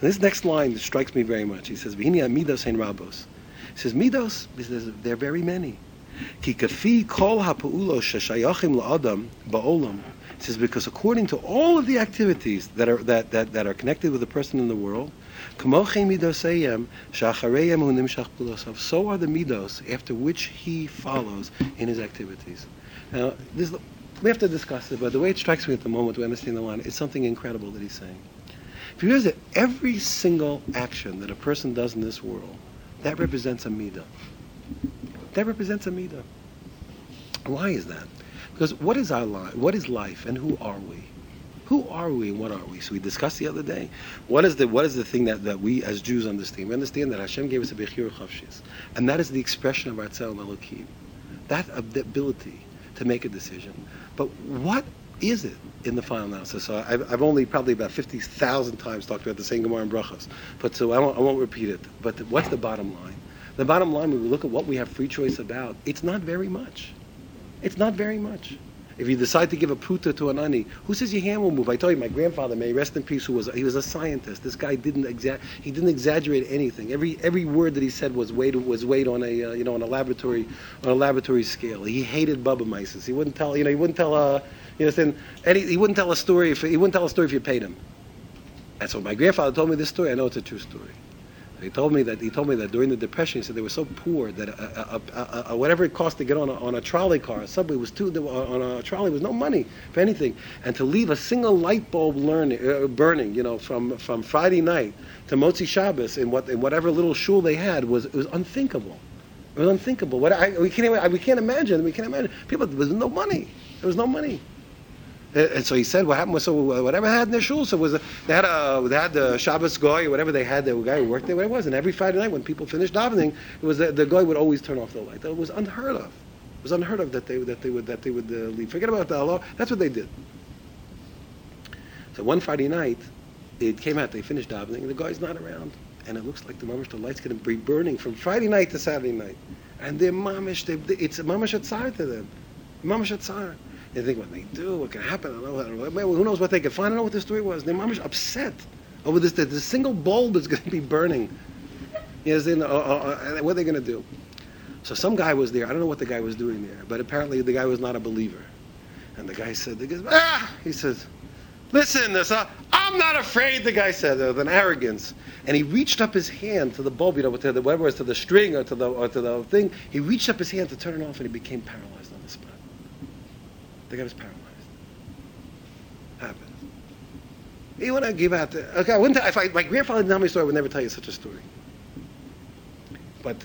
And this next line strikes me very much. He says, "V'hini midos ein rabos." He says, "Midos," he says, "there are very many." Ki kafi kol ha'pa'ulos sheshayachim la'adam ba'olam. He says, because according to all of the activities that are that, that, that are connected with a person in the world, so are the midos after which he follows in his activities. Now, this, we have to discuss it, but the way it strikes me at the moment to understand the line it's something incredible that he's saying. If you realize that every single action that a person does in this world, that represents a midah. That represents a midah. Why is that? Because what is our life? What is life, and who are we? Who are we and what are we? So we discussed the other day. What is the what is the thing that, that we as Jews understand? We understand that Hashem gave us a bechira chofshis, and that is the expression of Ratzel and Elokim. That ability to make a decision. But what is it in the final analysis? So I've, I've only probably about 50,000 times talked about the same Gemara and Brachas, but so I won't, I won't repeat it. But what's the bottom line? The bottom line, when we look at what we have free choice about, it's not very much. It's not very much. If you decide to give a pruta to an ani, who says your hand will move? I told you, my grandfather, may rest in peace, who was he was a scientist. This guy didn't exa- he didn't exaggerate anything. Every every word that he said was weighed was weighed on a uh, you know on a laboratory on a laboratory scale. He hated bubbe maises. He wouldn't tell you know he wouldn't tell uh you know any he wouldn't tell a story if he wouldn't tell a story if you paid him. And so my grandfather told me this story. I know it's a true story. He told me that he told me that during the depression, he said they were so poor that a, a, a, whatever it cost to get on a, on a trolley car, a subway was too on a trolley was no money for anything, and to leave a single light bulb learning, uh, burning, you know, from from Friday night to Motzei Shabbos in what in whatever little shul they had was was unthinkable. It was unthinkable. What I, we can't even, we can't imagine. We can't imagine. People there was no money. There was no money. And so he said, what happened was, so uh, whatever had in their shul, so was a, they had a they had the Shabbos goy or whatever they had, the guy who worked there, whatever it was. And every Friday night when people finished davening, it was the, the guy would always turn off the light. That was unheard of. It was unheard of that they that they would that they would uh, leave. Forget about the Allah. That's what they did. So one Friday night, it came out. They finished davening, the guy's not around, and it looks like the mamish the light's going to be burning from Friday night to Saturday night, and they're mamish. They, it's a mamish atzar to them, mamish atzar. They think what they do, what can happen. I don't know. Who knows what they can find? I don't know what the story was. They're mamish upset over this. The, single bulb is going to be burning. Yes, in, uh, uh, uh, what are they going to do? So some guy was there. I don't know what the guy was doing there, but apparently the guy was not a believer. And the guy said, the guy, ah! He says, listen, this, uh, I'm not afraid, the guy said, with an arrogance. And he reached up his hand to the bulb, you know, to the, whatever it was, to the string or to the, or to the thing. He reached up his hand to turn it off and he became paralyzed. The guy was paralyzed. Happened. You want to give out the, okay, I wouldn't, if I, my grandfather didn't tell me a story, I would never tell you such a story. But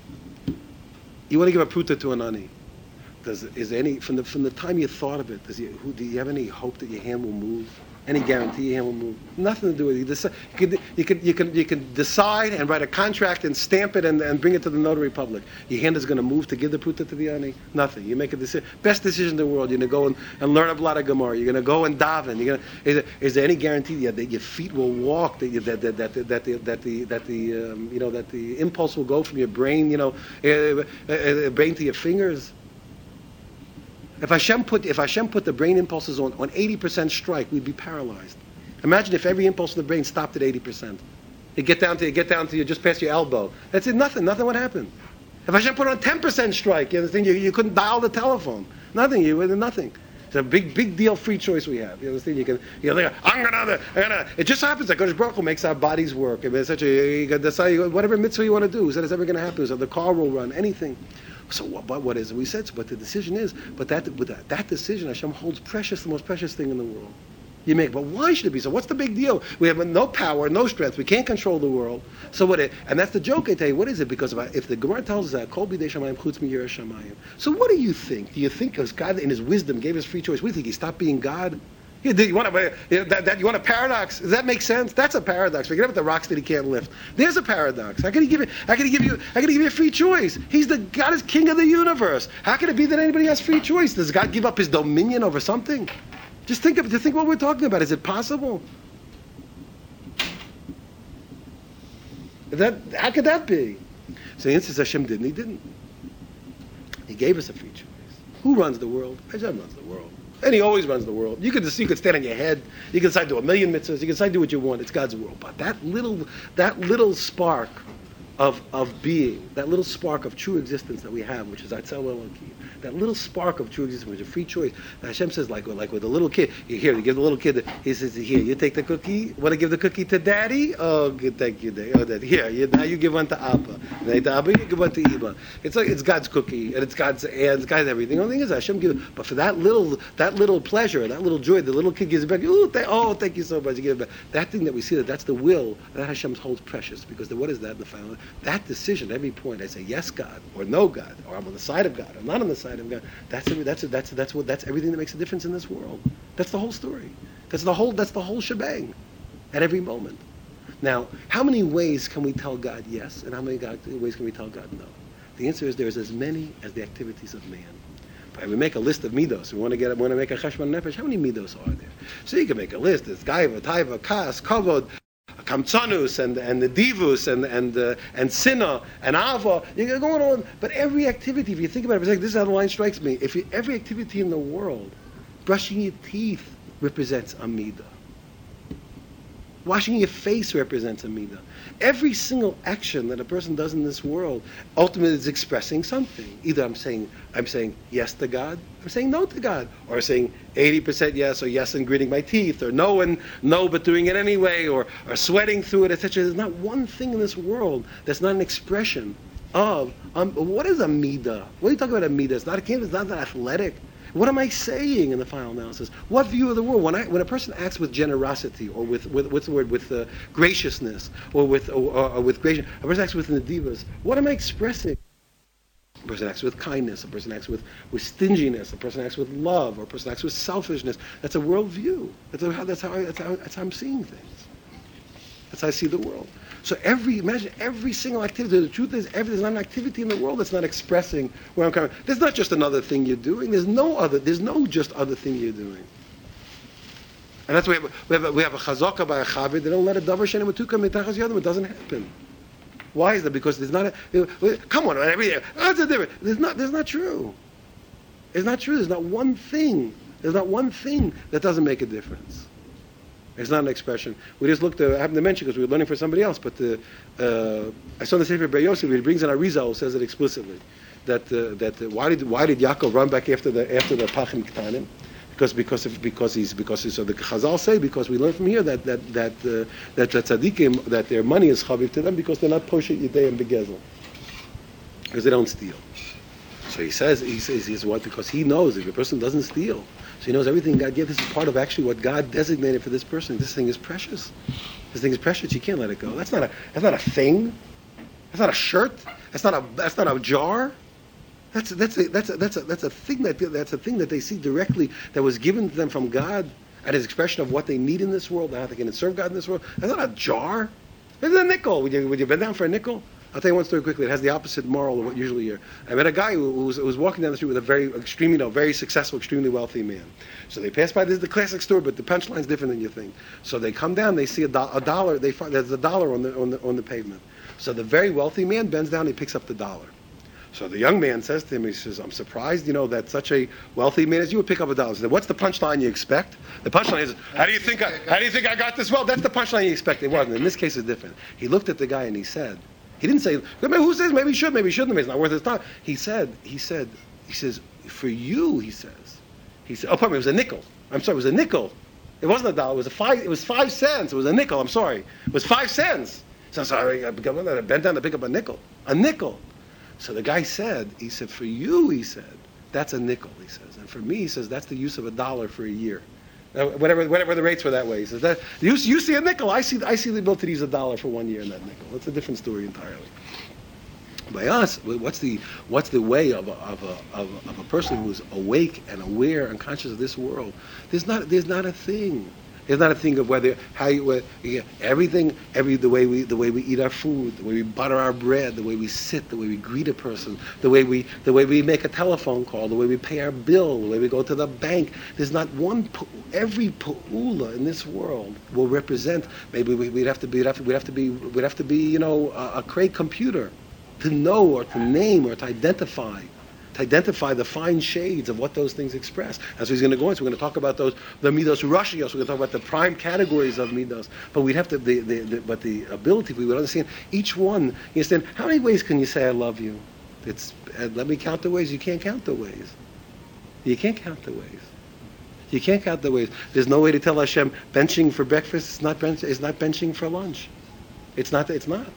you want to give a pruta to an ani. Does, is there any, from the, from the time you thought of it, does you, who, do you have any hope that your hand will move? Any guarantee hand will move. Nothing to do with it. You, can, you, can, you, can, you can decide and write a contract and stamp it and, and bring it to the notary public. Your hand is going to move to give the pruta to the ani. Nothing. You make a decision. Best decision in the world. You're going to go and, and learn a lot of Gemara. You're going to go and daven. You're to, is, there, is there any guarantee that, that your feet will walk? That, you, the, you that the impulse will go from your brain you know uh, uh, uh, brain to your fingers? If Hashem put, if Hashem put the brain impulses on, on 80% strike, we'd be paralyzed. Imagine if every impulse in the brain stopped at 80%. You get down to you get down to you just past your elbow. That's it. Nothing. Nothing would happen. If Hashem put on 10% strike, you understand? You, you couldn't dial the telephone. Nothing. You would nothing. It's a big, big deal free choice we have. You understand? You can, you know, I'm gonna, I'm gonna. It just happens that Kodesh Baruch Hu makes our bodies work. I mean, it's such a, you can decide whatever mitzvah you want to do. Is that ever going to happen? So the car will run. Anything. So what, what is it? We said, so, but the decision is, but that, that, that decision, Hashem holds precious, the most precious thing in the world. You make, but why should it be so? What's the big deal? We have no power, no strength. We can't control the world. So what? It, and that's the joke I tell you. What is it? Because if, I, if the Gemara tells us that Kol shamayim. So what do you think? Do you think because God in His wisdom gave us free choice? What do you think? He stopped being God? You, you, want a, that, that, you want a paradox? Does that make sense? That's a paradox. Forget about the rocks that he can't lift. There's a paradox. How can he give you? How can give you? How can give you a free choice? He's the God is King of the universe. How can it be that anybody has free choice? Does God give up His dominion over something? Just think of just think what we're talking about. Is it possible? That how could that be? So the answer is Hashem didn't. He didn't. He gave us a free choice. Who runs the world? Hashem runs the world. And he always runs the world. You could you could stand on your head. You can decide to do a million mitzvahs. You can decide to do what you want. It's God's world. But that little, that little spark of, of being, that little spark of true existence that we have, which is Atzel that little spark of true existence, which is a free choice. That Hashem says, like, like with a little kid, you here, you give the little kid, he says, here, you take the cookie, want to give the cookie to daddy? Oh, good, thank you, daddy. Oh, daddy. Here, you, now you give one to Abba. Then to Abba, you give one to Iba. It's like, it's God's cookie, and it's God's, and it's God's everything. The only thing is Hashem gives, but for that little, that little pleasure, that little joy, the little kid gives it back, oh, th- oh thank you so much, you give it back. That thing that we see, that that's the will, that Hashem holds precious, because the, what is that in the final? That decision, at every point, I say, yes, God, or no, God, or I'm on the side of God, I'm not on the side of God, that's that's that's that's what that's everything that makes a difference in this world. That's the whole story. That's the whole that's the whole shebang, at every moment. Now, how many ways can we tell God yes, and how many God, ways can we tell God no? The answer is there's as many as the activities of man. If we make a list of midos, we want to get we want to make a cheshbon nefesh. How many midos are there? So you can make a list. It's gaiva, taiva, kas, kavod, kamtzanus and and the divus and and uh, and sinna and ava. You're going on, but every activity, if you think about it, it's like this is how the line strikes me. If you, every activity in the world, brushing your teeth represents a midah. Washing your face represents a midah. Every single action that a person does in this world ultimately is expressing something. Either I'm saying I'm saying yes to God, I'm saying no to God, or saying 80% yes, or yes and gritting my teeth, or no and no but doing it anyway, or, or sweating through it, etc. There's not one thing in this world that's not an expression of um, what is a midah? What are you talking about a midah? It's not a came, it's not an athletic. What am I saying in the final analysis? What view of the world? When, I, when a person acts with generosity or with, with what's the word, with uh, graciousness or with, or, or with gracious, a person acts with nadivas, what am I expressing? A person acts with kindness, a person acts with, with stinginess, a person acts with love, or a person acts with selfishness. That's a worldview. That's how, that's, how I, that's, how, that's how I'm seeing things. That's how I see the world. So every imagine every single activity. The truth is, every, there's not an activity in the world that's not expressing where I'm coming. There's not just another thing you're doing. There's no other. There's no just other thing you're doing. And that's why we have, we have, a, chazaka by a chavir. They don't let a davar shenem etuka mitachas yadam. It doesn't happen. Why is that? Because there's not a. Come on, every. Oh, that's a different. There's not. There's not true. It's not true. There's not one thing. There's not one thing that doesn't make a difference. It's not an expression. We just looked, uh, I happened to mention because we were learning for somebody else, but the, uh, I saw the Sefer Be'er Yosef, it brings in Arizal, says it explicitly, that, uh, that uh, why, did, why did Yaakov run back after the, after the Pachim Ktanim? Because, because, because he's, because he's, so the Chazal say, because we learn from here that, that, that, uh, that the tzaddikim, that their money is chaviv to them because they're not poshet yidei and begezel. Because they don't steal. So he says, he says, he says what? Because he knows if a person doesn't steal, so he knows everything God gave. This is part of actually what God designated for this person. This thing is precious. This thing is precious. You can't let it go. That's not a. That's not a thing. That's not a shirt. That's not a. That's not a jar. That's that's a, that's a, that's a, that's a thing that that's a thing that they see directly that was given to them from God as an expression of what they need in this world, how they can serve God in this world. That's not a jar. It's a nickel. Would you would you bend down for a nickel? I'll tell you one story quickly. It has the opposite moral of what usually you I met a guy who was, who was walking down the street with a very extremely, you know, very successful, extremely wealthy man. So they pass by. This is the classic story, but the punchline's different than you think. So they come down. They see a, do- a dollar. They find there's a dollar on the on the on the pavement. So the very wealthy man bends down. He picks up the dollar. So the young man says to him, he says, I'm surprised, you know, that such a wealthy man as you would pick up a dollar. He What's the punchline you expect? The punchline is, How do you think I, how do you think I got this well? That's the punchline you expect. It wasn't. In this case, it's different. He looked at the guy and he said, he didn't say, who says maybe he should, maybe he shouldn't, maybe it's not worth his time. He said, he said, he says, for you, he says. He said, oh, pardon me, it was a nickel. I'm sorry, it was a nickel. It wasn't a dollar, it was a five, it was five cents. It was a nickel, I'm sorry. It was five cents. So I'm sorry, I bent down to pick up a nickel. A nickel. So the guy said, he said, for you, he said, that's a nickel, he says. And for me, he says, that's the use of a dollar for a year. Uh, whatever, whatever the rates were that way. Says that you, you see a nickel. I see, I see the ability to use a dollar for one year in that nickel. It's a different story entirely. By us, what's the what's the way of a, of a, of a, of a person who's awake and aware and conscious of this world? There's not there's not a thing it's not a thing of whether how you, everything, every the way we the way we eat our food, the way we butter our bread, the way we sit, the way we greet a person, the way we the way we make a telephone call, the way we pay our bill, the way we go to the bank. There's not one every pa'ula in this world will represent. Maybe we'd have to be we'd have to, we'd have to be we'd have to be you know a, a great computer to know or to name or to identify to identify the fine shades of what those things express. That's what he's going to go into. We're going to talk about those, the midos rashios. We're going to talk about the prime categories of midos. But we'd have to, the, the, the, but the ability, if we would understand each one, you understand, how many ways can you say I love you? It's, uh, let me count the ways. You can't count the ways. You can't count the ways. You can't count the ways. There's no way to tell Hashem benching for breakfast is not bench, is not benching for lunch. It's not. It's not.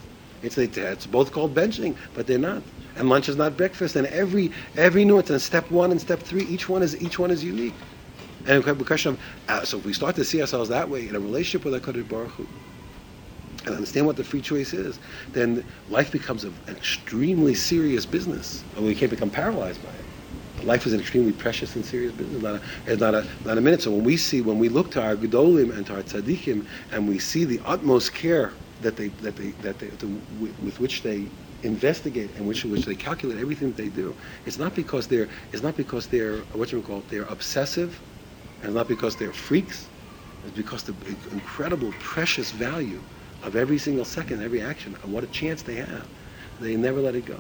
It's it's both called benching, but they're not. And lunch is not breakfast. And every every nuance and step one and step three, each one is each one is unique. And the question of so if we start to see ourselves that way in a relationship with Hakadosh Baruch Hu, and understand what the free choice is, then life becomes an extremely serious business, and we can't become paralyzed by it. Life is an extremely precious and serious business. Not a, it's not a, not a minute. So when we see, when we look to our gedolim and to our tzaddikim, and we see the utmost care that they, that they, that they, with, which they investigate and which, which they calculate everything that they do, it's not because they're, it's not because they're, what you call they're obsessive, and not because they're freaks. It's because the incredible, precious value of every single second, every action, and what a chance they have. They never let it go.